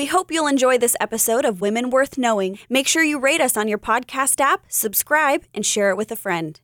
We hope you'll enjoy this episode of Women Worth Knowing. Make sure you rate us on your podcast app, subscribe, and share it with a friend.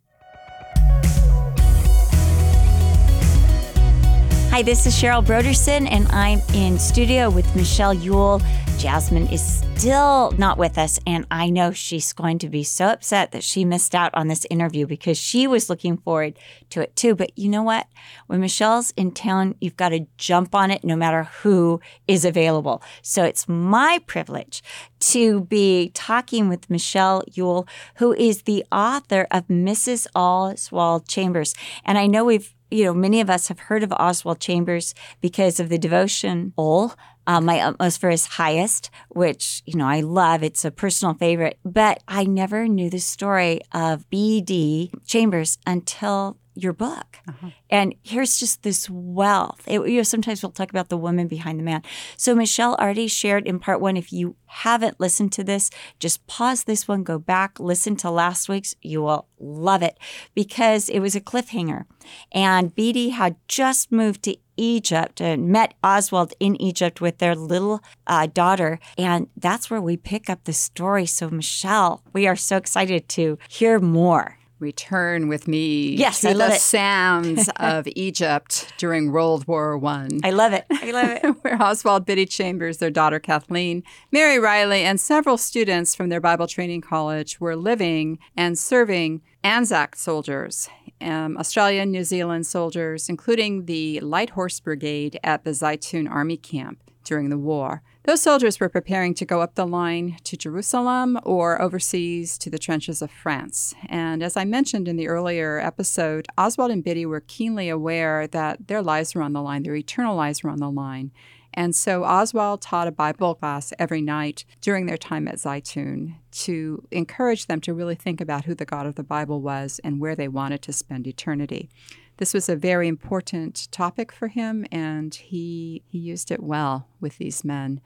Hi, this is Cheryl Brodersen, and I'm in studio with Michelle Ule. Jasmine is still not with us, and I know she's going to be so upset that she missed out on this interview because she was looking forward to it too. But you know what? When Michelle's in town, you've got to jump on it no matter who is available. So it's my privilege to be talking with Michelle Ule, who is the author of Mrs. Oswald Chambers. And I know we've you know, many of us have heard of Oswald Chambers because of the devotion Ol, uh, my utmost for his highest, which, you know, I love. It's a personal favorite. But I never knew the story of Biddy Chambers until your book. Uh-huh. And here's just this wealth. It, you know, sometimes we'll talk about the woman behind the man. So Michelle already shared in part one. If you haven't listened to this, just pause this one, go back, listen to last week's. You will love it because it was a cliffhanger. And Biddy had just moved to Egypt and met Oswald in Egypt with their little uh, daughter. And that's where we pick up the story. So, Michelle, we are so excited to hear more return with me yes, to I love the it. sands of Egypt during World War One. I love it. I love it. where Oswald Biddy Chambers, their daughter Kathleen, Mary Riley, and several students from their Bible training college were living and serving Anzac soldiers, um, Australian, New Zealand soldiers, including the Light Horse Brigade at the Zaytun Army Camp during the war. Those soldiers were preparing to go up the line to Jerusalem or overseas to the trenches of France. And as I mentioned in the earlier episode, Oswald and Biddy were keenly aware that their lives were on the line, their eternal lives were on the line. And so Oswald taught a Bible class every night during their time at Zaytun to encourage them to really think about who the God of the Bible was and where they wanted to spend eternity. This was a very important topic for him, and he, he used it well with these men.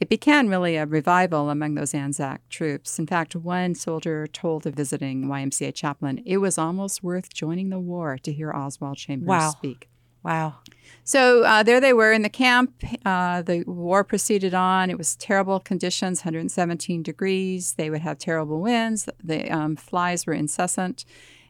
It began really a revival among those Anzac troops. In fact, one soldier told a visiting YMCA chaplain it was almost worth joining the war to hear Oswald Chambers wow. speak. Wow. So uh, there they were in the camp. Uh, the war proceeded on. It was terrible conditions 117 degrees. They would have terrible winds. The um, flies were incessant.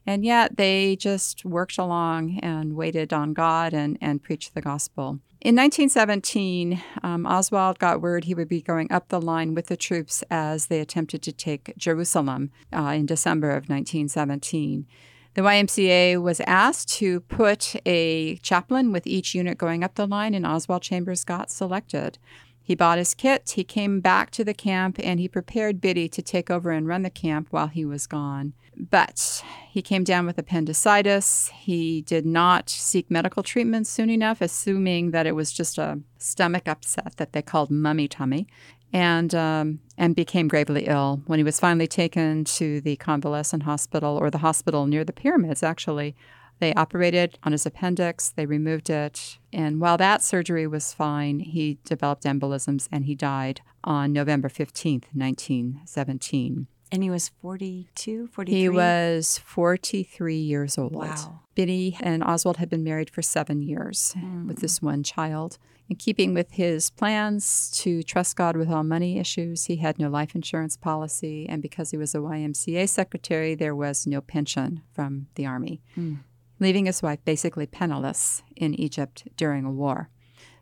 And yet they just worked along and waited on God and, and preached the gospel. In 1917, um, Oswald got word he would be going up the line with the troops as they attempted to take Jerusalem uh, in December of 1917. The YMCA was asked to put a chaplain with each unit going up the line, and Oswald Chambers got selected. He bought his kit, he came back to the camp, and he prepared Biddy to take over and run the camp while he was gone. But he came down with appendicitis. He did not seek medical treatment soon enough, assuming that it was just a stomach upset that they called mummy tummy, and um, and became gravely ill. When he was finally taken to the convalescent hospital or the hospital near the pyramids, actually, they operated on his appendix, they removed it, and while that surgery was fine, he developed embolisms and he died on November 15th, 1917. And he was 42, 43? He was 43 years old. Wow. Biddy and Oswald had been married for seven years mm. with this one child. In keeping with his plans to trust God with all money issues, he had no life insurance policy. And because he was a YMCA secretary, there was no pension from the Army, mm. Leaving his wife basically penniless in Egypt during a war.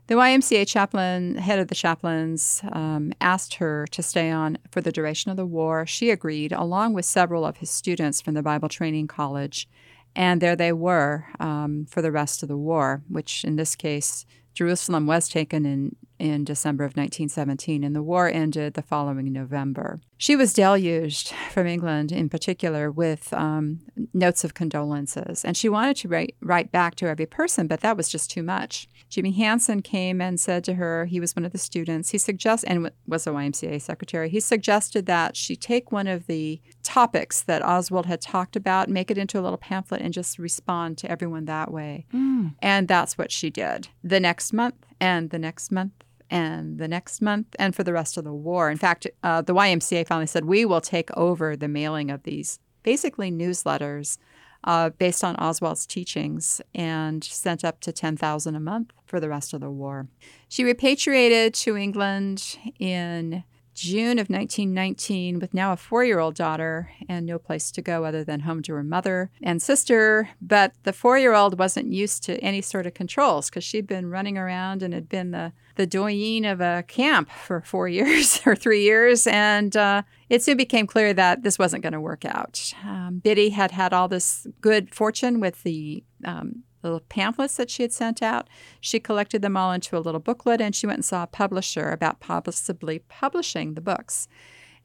The YMCA chaplain, head of the chaplains, um, asked her to stay on for the duration of the war. She agreed, along with several of his students from the Bible Training College. And there they were um, for the rest of the war, which in this case, Jerusalem was taken in in December of 1917, and the war ended the following November. She was deluged from England, in particular, with um, notes of condolences, and she wanted to write, write back to every person, but that was just too much. Jimmy Hansen came and said to her, he was one of the students, he suggested, and was a YMCA secretary, he suggested that she take one of the topics that Oswald had talked about, make it into a little pamphlet, and just respond to everyone that way. Mm. And that's what she did. The next month, and the next month, and the next month and for the rest of the war. In fact, uh, the YMCA finally said, We will take over the mailing of these basically newsletters uh, based on Oswald's teachings and sent up to 10000 a month for the rest of the war. She repatriated to England in June of 1919 with now a four year old daughter and no place to go other than home to her mother and sister. But the four year old wasn't used to any sort of controls because she'd been running around and had been the, the doyen of a camp for four years or three years. And uh, it soon became clear that this wasn't going to work out. Um, Biddy had had all this good fortune with the um, little pamphlets that she had sent out. She collected them all into a little booklet and she went and saw a publisher about possibly publishing the books.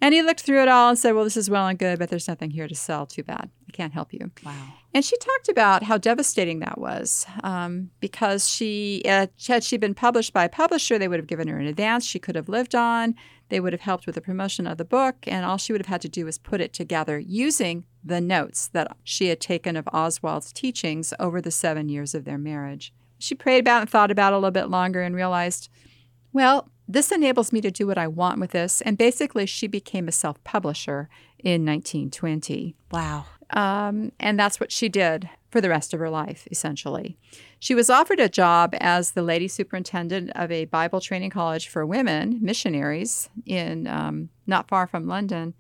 And he looked through it all and said, Well, this is well and good, but there's nothing here to sell. Too bad. I can't help you. Wow. And she talked about how devastating that was um, because she, uh, had she been published by a publisher, they would have given her an advance she could have lived on. They would have helped with the promotion of the book, and all she would have had to do was put it together using the notes that she had taken of Oswald's teachings over the seven years of their marriage. She prayed about it and thought about it a little bit longer and realized, well, this enables me to do what I want with this. And basically, she became a self publisher in 1920. Wow. Um, and that's what she did for the rest of her life, essentially. She was offered a job as the lady superintendent of a Bible training college for women missionaries in um, not far from London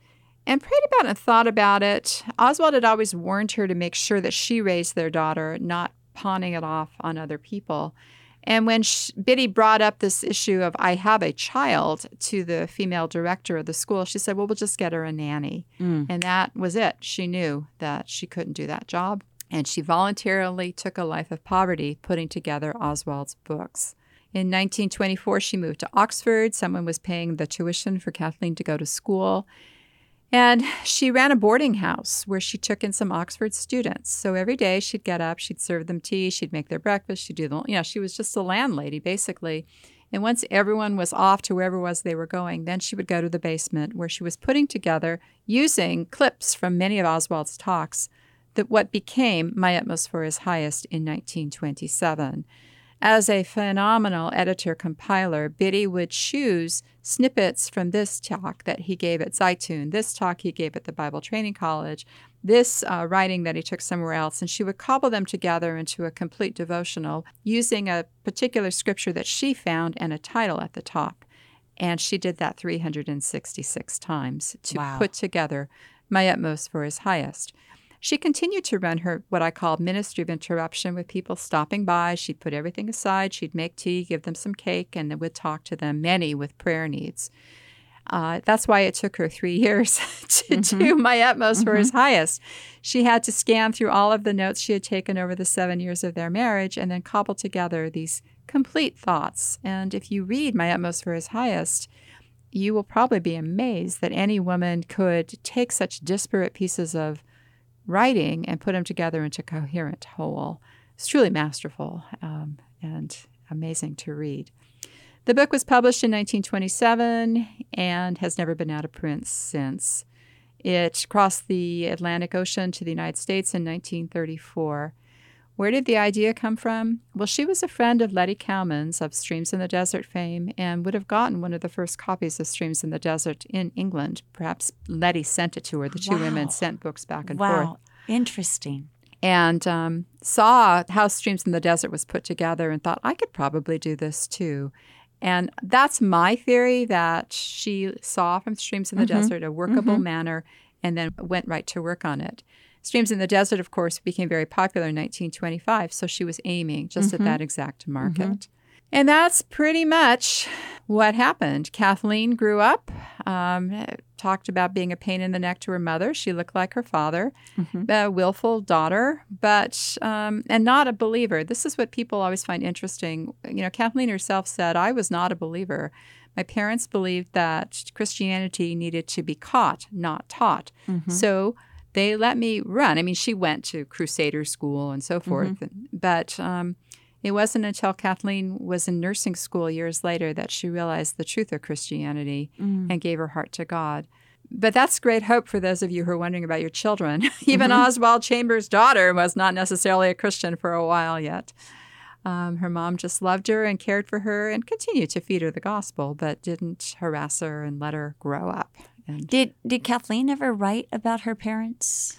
and prayed about it and thought about it. Oswald had always warned her to make sure that she raised their daughter, not pawning it off on other people. And when she, Biddy brought up this issue of I have a child to the female director of the school, she said, "Well, we'll just get her a nanny." Mm. And that was it. She knew that she couldn't do that job, and she voluntarily took a life of poverty putting together Oswald's books. In 1924, she moved to Oxford. Someone was paying the tuition for Kathleen to go to school. And she ran a boarding house where she took in some Oxford students. So every day she'd get up, she'd serve them tea, she'd make their breakfast, she'd do the, you know, she was just a landlady basically. And once everyone was off to wherever was they were going, then she would go to the basement where she was putting together, using clips from many of Oswald's talks, that what became My Utmost for His Highest in 1927. As a phenomenal editor compiler, Biddy would choose snippets from this talk that he gave at Zeitun, this talk he gave at the Bible Training College, this uh, writing that he took somewhere else, and she would cobble them together into a complete devotional using a particular scripture that she found and a title at the top. And she did that 366 times to Wow. put together my utmost for his highest. She continued to run her what I call ministry of interruption with people stopping by. She'd put everything aside, she'd make tea, give them some cake, and then would talk to them, many with prayer needs. Uh, that's why it took her three years to do my utmost for his highest. She had to scan through all of the notes she had taken over the seven years of their marriage and then cobble together these complete thoughts. And if you read my utmost for his highest, you will probably be amazed that any woman could take such disparate pieces of writing and put them together into a coherent whole. It's truly masterful um, and amazing to read. The book was published in 1927 and has never been out of print since. It crossed the Atlantic Ocean to the United States in 1934. Where did the idea come from? Well, she was a friend of Letty Cowman's of Streams in the Desert fame and would have gotten one of the first copies of Streams in the Desert in England. Perhaps Letty sent it to her. The two Wow. women sent books back and forth Wow. Interesting. and um, saw how Streams in the Desert was put together and thought, I could probably do this too. And that's my theory that she saw from Streams in the Desert a workable manner and then went right to work on it. Streams in the Desert, of course, became very popular in 1925, so she was aiming just at that exact market. And that's pretty much what happened. Kathleen grew up, um, talked about being a pain in the neck to her mother. She looked like her father, a willful daughter, but um, and not a believer. This is what people always find interesting. You know, Kathleen herself said, "I was not a believer. My parents believed that Christianity needed to be caught, not taught. So." They let me run. I mean, she went to Crusader school and so forth, but um, it wasn't until Kathleen was in nursing school years later that she realized the truth of Christianity and gave her heart to God. But that's great hope for those of you who are wondering about your children. Even Oswald Chambers' daughter was not necessarily a Christian for a while yet. Um, her mom just loved her and cared for her and continued to feed her the gospel, but didn't harass her and let her grow up. And Did did Kathleen ever write about her parents?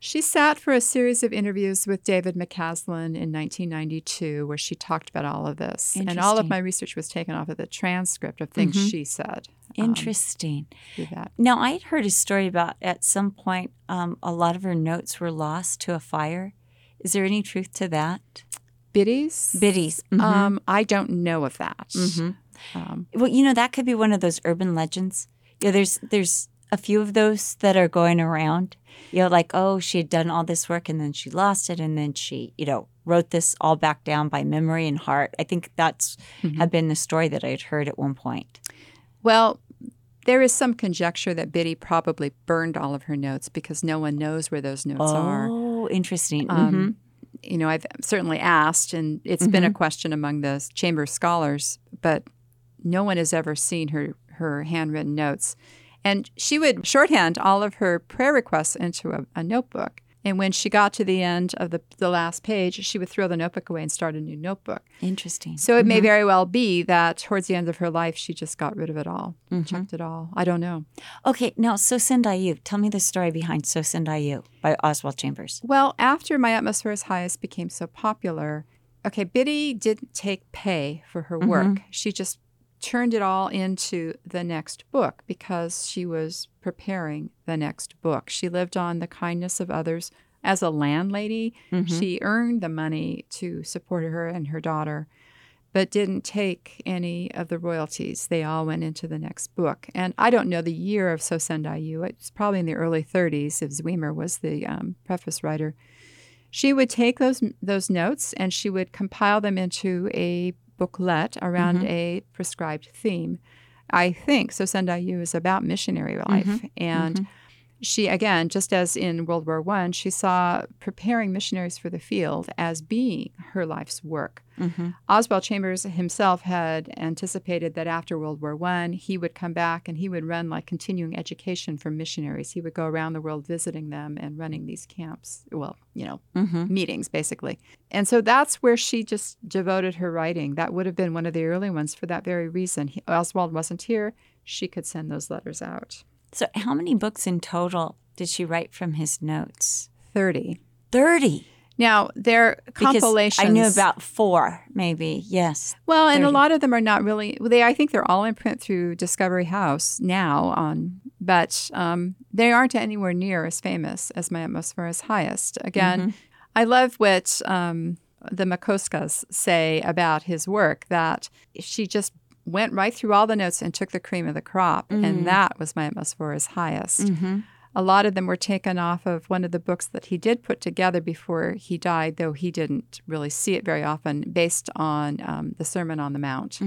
She sat for a series of interviews with David McCasland in 1992, where she talked about all of this. And all of my research was taken off of the transcript of things Mhm. she said. um, Interesting. that. Now, I had heard a story about at some point um, a lot of her notes were lost to a fire. Is there any truth to that? Biddies? Biddies. Mhm. Um, I don't know of that. Mhm. Um, Well, you know that could be one of those urban legends. Yeah, there's there's a few of those that are going around. You know, like oh, she had done all this work and then she lost it, and then she, you know, wrote this all back down by memory and heart. I think that's Mhm. had been the story that I'd heard at one point. Well, there is some conjecture that Biddy probably burned all of her notes because no one knows where those notes are. Oh, interesting. Um, You know, I've certainly asked, and it's been a question among the chamber scholars, but no one has ever seen her her handwritten notes. And she would shorthand all of her prayer requests into a, a notebook. And when she got to the end of the, the last page, she would throw the notebook away and start a new notebook. interesting. So it may very well be that towards the end of her life, she just got rid of it all, Mhm. chucked it all. I don't know. Okay, now So Send I You. Tell me the story behind So Send I You by Oswald Chambers. Well, after My Utmost for His Highest became so popular, okay, Biddy didn't take pay for her work. She just turned it all into the next book because she was preparing the next book. She lived on the kindness of others. As a landlady, she earned the money to support her and her daughter, but didn't take any of the royalties. They all went into the next book. And I don't know the year of So Send I You. It's probably in the early 30s if Zwemer was the um, preface writer. She would take those those notes and she would compile them into a booklet around mm-hmm. a prescribed theme. I think So Send I You is about missionary life. Mm-hmm. And mm-hmm. She, again, just as in World War One, she saw preparing missionaries for the field as being her life's work. Oswald Chambers himself had anticipated that after World War One, he would come back and he would run like continuing education for missionaries. He would go around the world visiting them and running these camps. Well, you know, Mm-hmm. meetings basically. And so that's where she just devoted her writing. That would have been one of the early ones for that very reason. He, Oswald wasn't here. She could send those letters out. So, how many books in total did she write from his notes? 30. 30. Now, they're Because compilations. I knew about four, maybe. Yes. Well, and a lot of them are not really. They, I think, they're all in print through Discovery House now. On, but um, they aren't anywhere near as famous as My Utmost for His Highest. Again, I love what um, the Makoskas say about his work. That she just went right through all the notes and took the cream of the crop, and that was My is Highest. Mm-hmm. A lot of them were taken off of one of the books that he did put together before he died, though he didn't really see it very often, based on um, the Sermon on the Mount.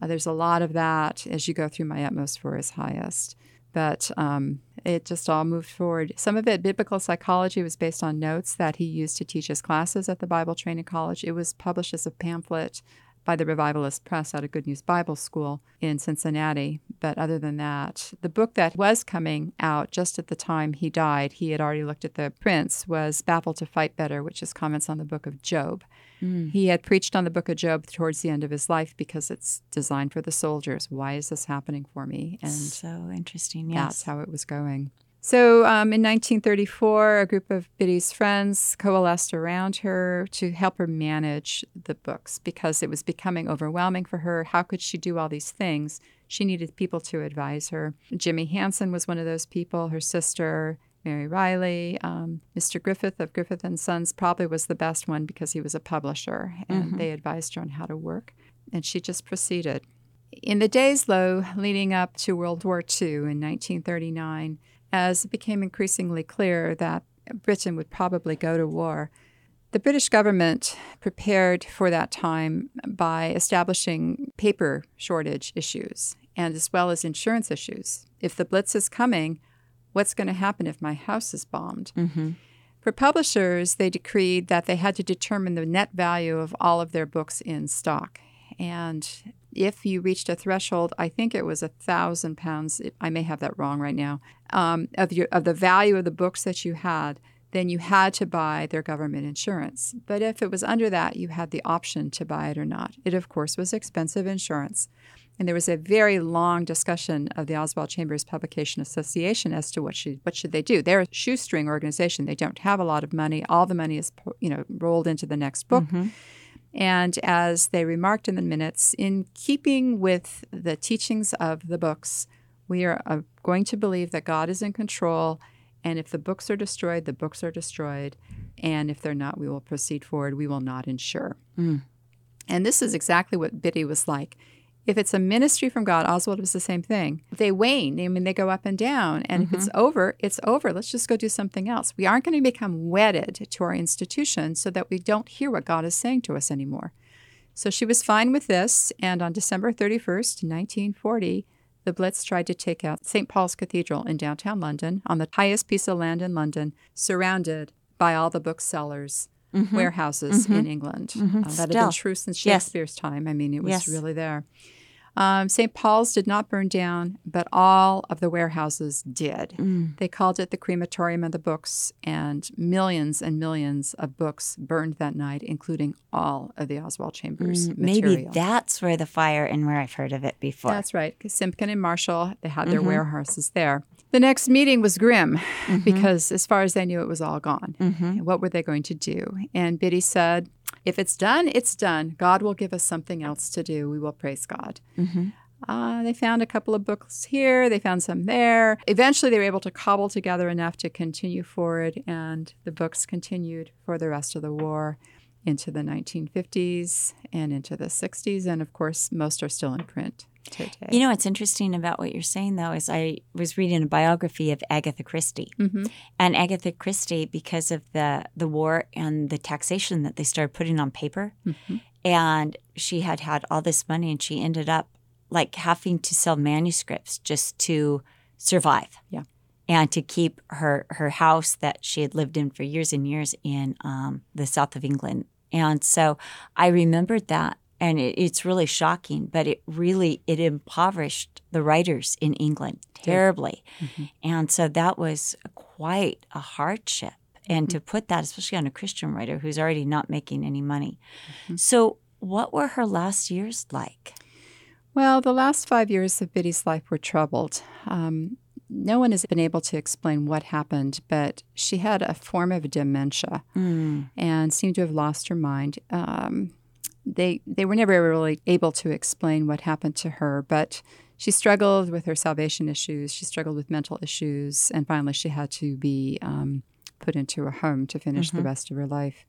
Uh, there's a lot of that as you go through My Utmost for His Highest. But um, it just all moved forward. Some of it, biblical psychology, was based on notes that he used to teach his classes at the Bible Training College. It was published as a pamphlet by the Revivalist Press out of Good News Bible School in Cincinnati. But other than that, the book that was coming out just at the time he died, he had already looked at the prints, was Baffled to Fight Better, which is comments on the book of Job. Mm. He had preached on the book of Job towards the end of his life because it's designed for the soldiers. Why is this happening for me? And so interesting. Yes. That's how it was going. So um, in 1934, a group of Biddy's friends coalesced around her to help her manage the books because it was becoming overwhelming for her. How could she do all these things? She needed people to advise her. Jimmy Hansen was one of those people, her sister. Mary Riley, um, Mr. Griffith of Griffith and Sons probably was the best one because he was a publisher and they advised her on how to work. And she just proceeded. In the days, though, leading up to World War II in 1939, as it became increasingly clear that Britain would probably go to war, the British government prepared for that time by establishing paper shortage issues and as well as insurance issues. If the Blitz is coming, what's going to happen if my house is bombed? Mm-hmm. For publishers, they decreed that they had to determine the net value of all of their books in stock. And if you reached a threshold, I think it was a thousand pounds. I may have that wrong right now. Um, of your of the value of the books that you had, then you had to buy their government insurance. But if it was under that, you had the option to buy it or not. It, of course, was expensive insurance. And there was a very long discussion of the Oswald Chambers Publication Association as to what should what should they do. They're a shoestring organization. They don't have a lot of money. All the money is you know rolled into the next book. Mm-hmm. And as they remarked in the minutes, in keeping with the teachings of the books, we are uh, going to believe that God is in control. And if the books are destroyed, the books are destroyed. And if they're not, we will proceed forward. We will not insure. Mm. And this is exactly what Biddy was like. If it's a ministry from God, Oswald was the same thing. They wane. I mean, they go up and down. And if it's over, it's over. Let's just go do something else. We aren't going to become wedded to our institution so that we don't hear what God is saying to us anymore. So she was fine with this. And on December 31st, 1940, the Blitz tried to take out St. Paul's Cathedral in downtown London on the highest piece of land in London, surrounded by all the booksellers. Mm-hmm. Warehouses in mm-hmm. England. Mm-hmm. Uh, that had been true since Yes. Shakespeare's time. I mean, it was Yes. really there. Um, St. Paul's did not burn down, but all of the warehouses did. Mm. They called it the crematorium of the books, and millions and millions of books burned that night, including all of the Oswald Chambers Mm, Maybe that's where the fire and where I've heard of it before. That's right. Simpkin and Marshall, they had their Mm-hmm. warehouses there. The next meeting was grim because, as far as they knew, it was all gone. Mm-hmm. What were they going to do? And Biddy said, If it's done, it's done. God will give us something else to do. We will praise God. Mm-hmm. Uh, they found a couple of books here, they found some there. Eventually, they were able to cobble together enough to continue forward, and the books continued for the rest of the war into the 1950s and into the 60s. And of course, most are still in print today. You know what's interesting about what you're saying, though, is I was reading a biography of Agatha Christie, Mm-hmm. and Agatha Christie, because of the the war and the taxation that they started putting on paper, Mm-hmm. and she had had all this money, and she ended up like having to sell manuscripts just to survive. Yeah. And to keep her her house that she had lived in for years and years in um, the south of England, and so I remembered that, and it, it's really shocking. But it really it impoverished the writers in England terribly, mm-hmm. and so that was quite a hardship. And to mm-hmm. put that, especially on a Christian writer who's already not making any money. Mm-hmm. So, what were her last years like? Well, the last five years of Biddy's life were troubled. Um, no one has been able to explain what happened, but she had a form of dementia and seemed to have lost her mind. Um, they they were never really able to explain what happened to her, but she struggled with her salvation issues. She struggled with mental issues, and finally, she had to be um, put into a home to finish the rest of her life.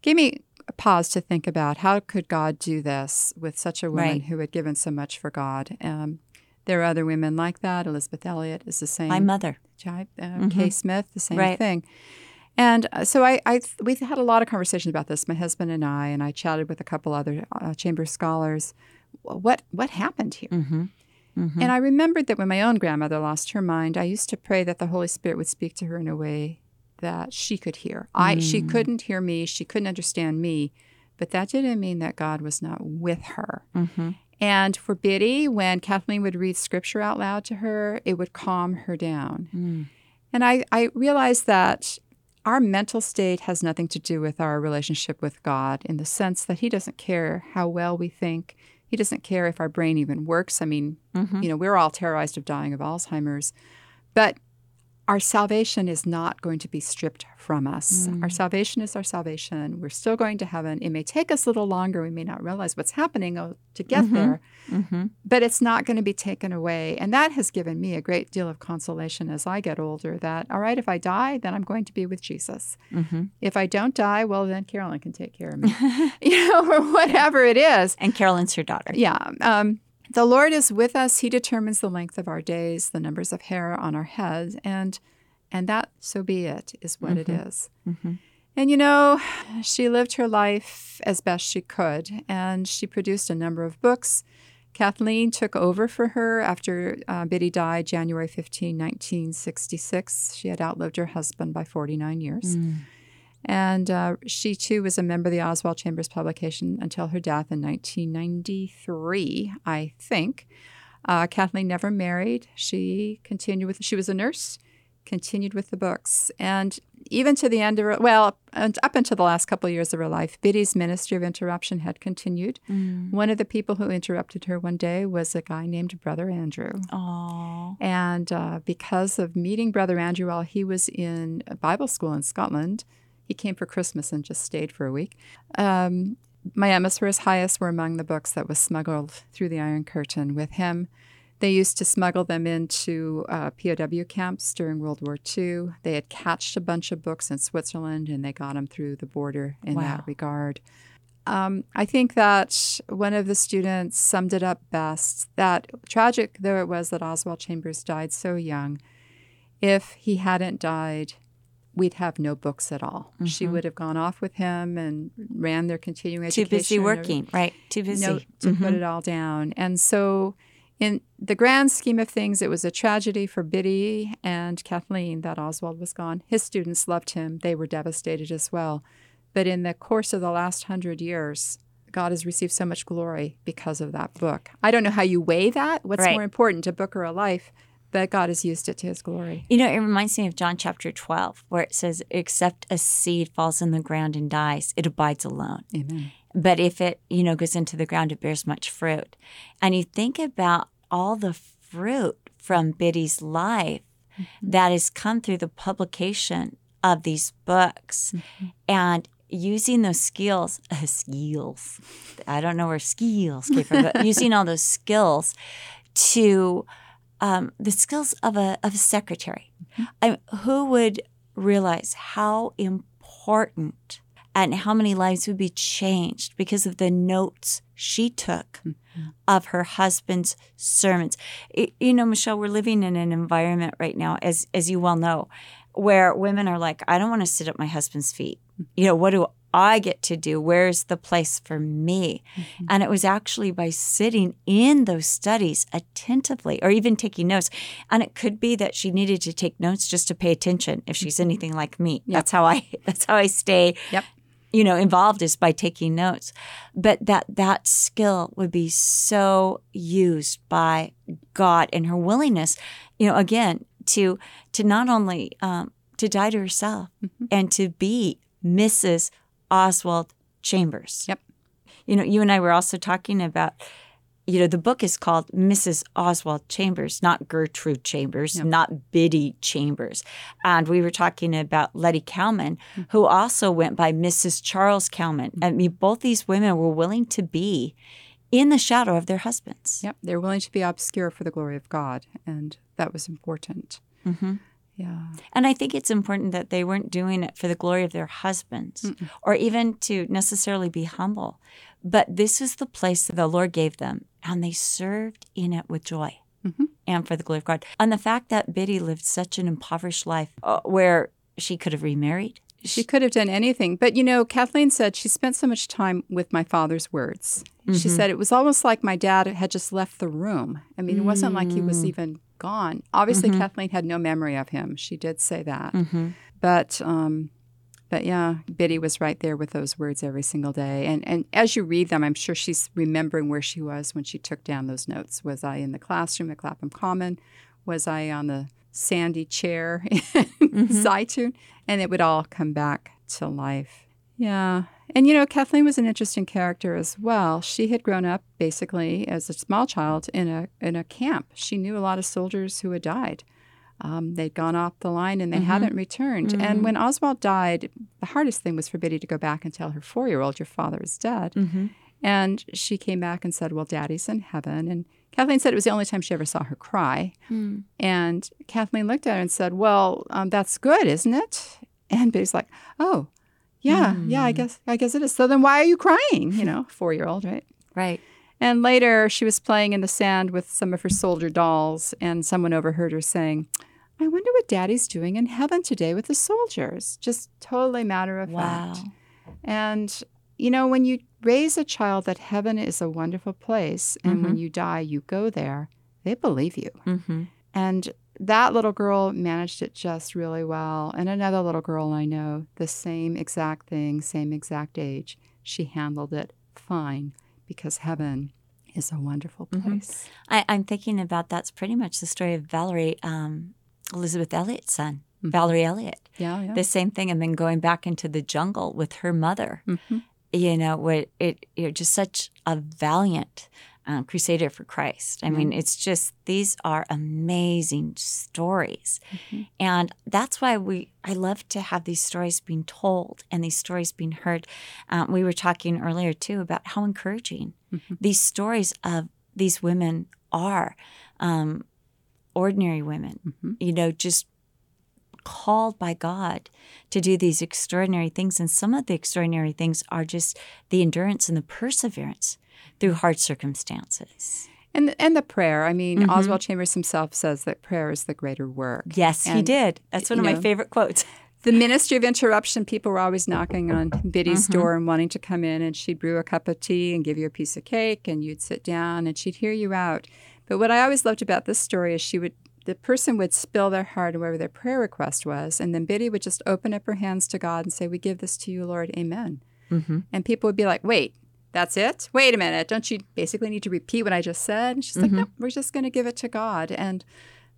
Gave me a pause to think about how could God do this with such a woman Right. who had given so much for God. Um, there are other women like that. Elisabeth Elliot is the same. My mother. Jai- uh, Kay Smith, the same Right. thing. And uh, so I, I, we've had a lot of conversations about this, my husband and I, and I chatted with a couple other uh, chamber scholars. What what happened here? And I remembered that when my own grandmother lost her mind, I used to pray that the Holy Spirit would speak to her in a way that she could hear. I she couldn't hear me, she couldn't understand me, but that didn't mean that God was not with her. And for Biddy, when Kathleen would read scripture out loud to her, it would calm her down. Mm. And I, I realized that our mental state has nothing to do with our relationship with God in the sense that He doesn't care how well we think. He doesn't care if our brain even works. I mean, mm-hmm. you know, we're all terrorized of dying of Alzheimer's, but our salvation is not going to be stripped from us. Our salvation is our salvation. We're still going to heaven. It may take us a little longer. We may not realize what's happening uh, to get there, but it's not going to be taken away. And that has given me a great deal of consolation as I get older that, all right, if I die, then I'm going to be with Jesus. If I don't die, well, then Carolyn can take care of me, you know, or whatever it is. And Carolyn's your daughter. Yeah. Um, the Lord is with us. He determines the length of our days, the numbers of hair on our heads, and and that so be it is what it mm-hmm. is. Mm-hmm. And you know, she lived her life as best she could, and she produced a number of books. Kathleen took over for her after uh, Biddy died January 15, 1966. She had outlived her husband by 49 years. Mm. And uh, she too was a member of the Oswald Chambers publication until her death in 1993, I think. Uh, Kathleen never married. She continued with, she was a nurse, continued with the books. And even to the end of her, well, and up until the last couple of years of her life, Biddy's ministry of interruption had continued. One of the people who interrupted her one day was a guy named Brother Andrew. Oh. And uh, because of meeting Brother Andrew while he was in Bible school in Scotland, he came for Christmas and just stayed for a week. Um, My His Highest were among the books that was smuggled through the Iron Curtain with him. They used to smuggle them into uh, POW camps during World War II. They had catched a bunch of books in Switzerland and they got them through the border in Wow. that regard. Um, I think that one of the students summed it up best that tragic though it was that Oswald Chambers died so young, if he hadn't died, we'd have no books at all. She mm-hmm. would have gone off with him and ran their continuing education. Too busy working, right? Too busy. no, to put mm-hmm. it all down. And so, in the grand scheme of things, it was a tragedy for Biddy and Kathleen that Oswald was gone. His students loved him, they were devastated as well. But in the course of the last hundred years, God has received so much glory because of that book. I don't know how you weigh that, what's Right. more important, a book or a life, but God has used it to his glory. You know, it reminds me of John chapter 12, where it says, Except a seed falls in the ground and dies, it abides alone. Amen. But if it, you know, goes into the ground, it bears much fruit. And you think about all the fruit from Biddy's life that has come through the publication of these books and using those skills, uh, skills, I don't know where skills came from, but using all those skills to um, the skills of a, of a secretary. I, who would realize how important and how many lives would be changed because of the notes she took of her husband's sermons. I- you know, Michelle, we're living in an environment right now, as as you well know, where women are like, I don't want to sit at my husband's feet. You know, what do I get to do? Where's the place for me? Mm-hmm. And it was actually by sitting in those studies attentively or even taking notes. And it could be that she needed to take notes just to pay attention if she's mm-hmm. anything like me. That's how I that's how I stay Yep. you know involved is by taking notes but that that skill would be so used by god and her willingness you know again to to not only um, to die to herself mm-hmm. and to be mrs oswald chambers. Yep. you know you and i were also talking about you know the book is called mrs oswald chambers not gertrude chambers not biddy chambers. And we were talking about letty cowman mm. who also went by mrs charles cowman mm. i mean both these women were willing to be in the shadow of their husbands Yep. They're willing to be obscure for the glory of God. And that was important. Mm-hmm. Yeah. And I think it's important that they weren't doing it for the glory of their husbands or even to necessarily be humble. But this is the place that the Lord gave them, and they served in it with joy and for the glory of God. And the fact that Biddy lived such an impoverished life uh, where she could have remarried. She could have done anything. But you know, Kathleen said she spent so much time with my father's words. She mm-hmm. said it was almost like my dad had just left the room. I mean, it wasn't like he was mm. even gone. Obviously, mm-hmm. Kathleen had no memory of him. She did say that. Mm-hmm. But um, but yeah, Biddy was right there with those words every single day. And and as you read them, I'm sure she's remembering where she was when she took down those notes. Was I in the classroom at Clapham Common? Was I on the sandy chair mm-hmm. in Zaytun? And it would all come back to life. Yeah. And you know, Kathleen was an interesting character as well. She had grown up basically as a small child in a in a camp. She knew a lot of soldiers who had died. Um, they'd gone off the line and they mm-hmm. hadn't returned. And mm-hmm. when Oswald died, the hardest thing was for Biddy to go back and tell her four year old, Your father is dead. And she came back and said, Well, daddy's in heaven. And Kathleen said it was the only time she ever saw her cry. And Kathleen looked at her and said, Well, um, that's good, isn't it? And Biddy's like, Oh, yeah, yeah, I guess I guess it is. So then why are you crying? You know, four year old, right? Right. And later, she was playing in the sand with some of her soldier dolls, and someone overheard her saying, I wonder what daddy's doing in heaven today with the soldiers. Just totally matter of Wow. fact. And, you know, when you raise a child that heaven is a wonderful place, and when you die, you go there, they believe you. Mm-hmm. And that little girl managed it just really well. And another little girl I know, the same exact thing, same exact age, she handled it fine because heaven is a wonderful place. I, I'm thinking about that's pretty much the story of Valerie, um, Elisabeth Elliot's son. Valerie Elliot. Yeah, yeah. The same thing. And then going back into the jungle with her mother. Mm-hmm. You know, what it, it just such a valiant um, crusader for Christ. I mean, it's just these are amazing stories, Mm-hmm. and that's why we. I love to have these stories being told and these stories being heard. Um, we were talking earlier too about how encouraging Mm-hmm. these stories of these women are, um, ordinary women. Mm-hmm. You know, just called by God to do these extraordinary things. And some of the extraordinary things are just the endurance and the perseverance through hard circumstances. And and the prayer. I mean, Mm-hmm. Oswald Chambers himself says that prayer is the greater work. Yes, he did. That's one of you my favorite quotes. The ministry of interruption, people were always knocking on Biddy's Mm-hmm. door and wanting to come in, and she'd brew a cup of tea and give you a piece of cake, and you'd sit down and she'd hear you out. But what I always loved about this story is she would, the person would spill their heart and whatever their prayer request was, and then Biddy would just open up her hands to God and say, We give this to you, Lord, amen. Mm-hmm. And people would be like, Wait, that's it? Wait a minute. Don't you basically need to repeat what I just said? And she's Mm-hmm. like, No, we're just going to give it to God. And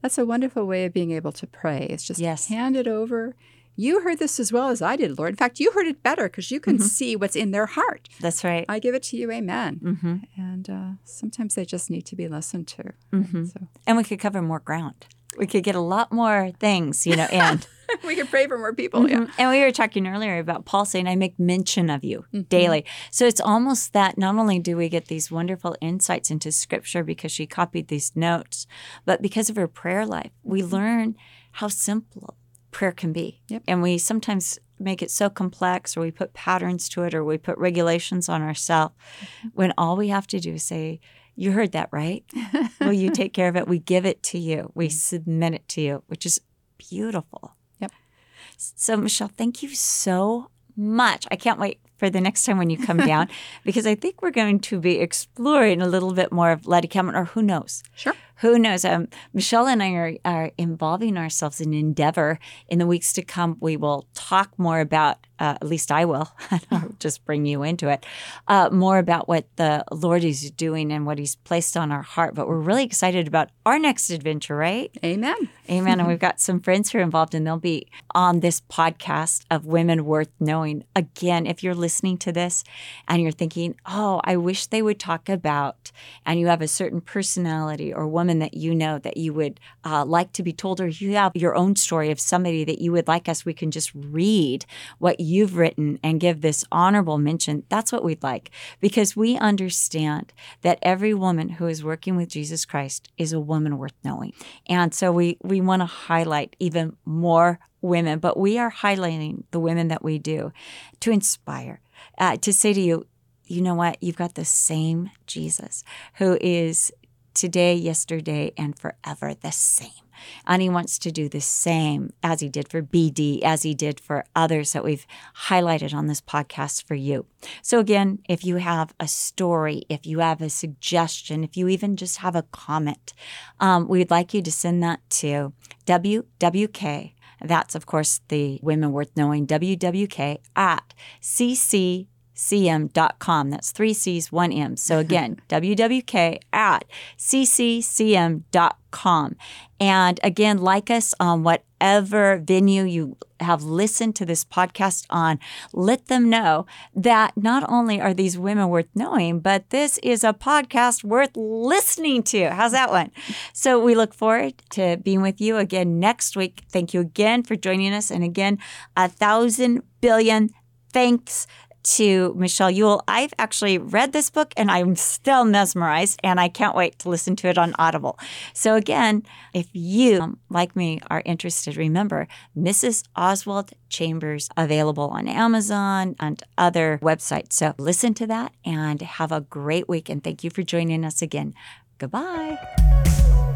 that's a wonderful way of being able to pray. It's just Yes. hand it over. You heard this as well as I did, Lord. In fact, you heard it better because you can Mm-hmm. see what's in their heart. That's right. I give it to you, amen. Mm-hmm. And uh, sometimes they just need to be listened to. Mm-hmm. So And we could cover more ground. We could get a lot more things, you know, and we can pray for more people. Yeah. Mhm. And we were talking earlier about Paul saying, I make mention of you Mm-hmm. daily. So it's almost that not only do we get these wonderful insights into scripture because she copied these notes, but because of her prayer life, we learn how simple prayer can be. Yep. And we sometimes make it so complex or we put patterns to it or we put regulations on ourselves Mm-hmm. when all we have to do is say, You heard that, right? Will you take care of it? We give it to you, we submit it to you, which is beautiful. Yep. So, Michelle, thank you so much. I can't wait for the next time when you come down because I think we're going to be exploring a little bit more of Letty Cameron, or who knows? Sure. Who knows? Um, Michelle and I are, are involving ourselves in endeavor. In the weeks to come, we will talk more about, uh, at least I will, I'll just bring you into it, uh, more about what the Lord is doing and what He's placed on our heart. But we're really excited about our next adventure, right? Amen. Amen. and we've got some friends who are involved, and they'll be on this podcast of Women Worth Knowing. Again, if you're listening to this and you're thinking, oh, I wish they would talk about, and you have a certain personality or woman that you know that you would uh, like to be told, or you have your own story of somebody that you would like us, we can just read what you've written and give this honorable mention. That's what we'd like because we understand that every woman who is working with Jesus Christ is a woman worth knowing. And so we, we want to highlight even more women, but we are highlighting the women that we do to inspire, uh, to say to you, you know what? You've got the same Jesus who is today, yesterday, and forever the same. And he wants to do the same as he did for Biddy, as he did for others that we've highlighted on this podcast for you. So, again, if you have a story, if you have a suggestion, if you even just have a comment, um, we'd like you to send that to WWK. That's, of course, the Women Worth Knowing, WWK at CC cm.com. That's three C's, one M. So again, wwk at cccm.com. And again, like us on whatever venue you have listened to this podcast on, let them know that not only are these women worth knowing, but this is a podcast worth listening to. How's that one? So we look forward to being with you again next week. Thank you again for joining us. And again, a thousand billion thanks to Michelle Ule. I've actually read this book and I'm still mesmerized and I can't wait to listen to it on Audible. So, again, if you, um, like me, are interested, remember Mrs. Oswald Chambers available on Amazon and other websites. So, listen to that and have a great week. And thank you for joining us again. Goodbye.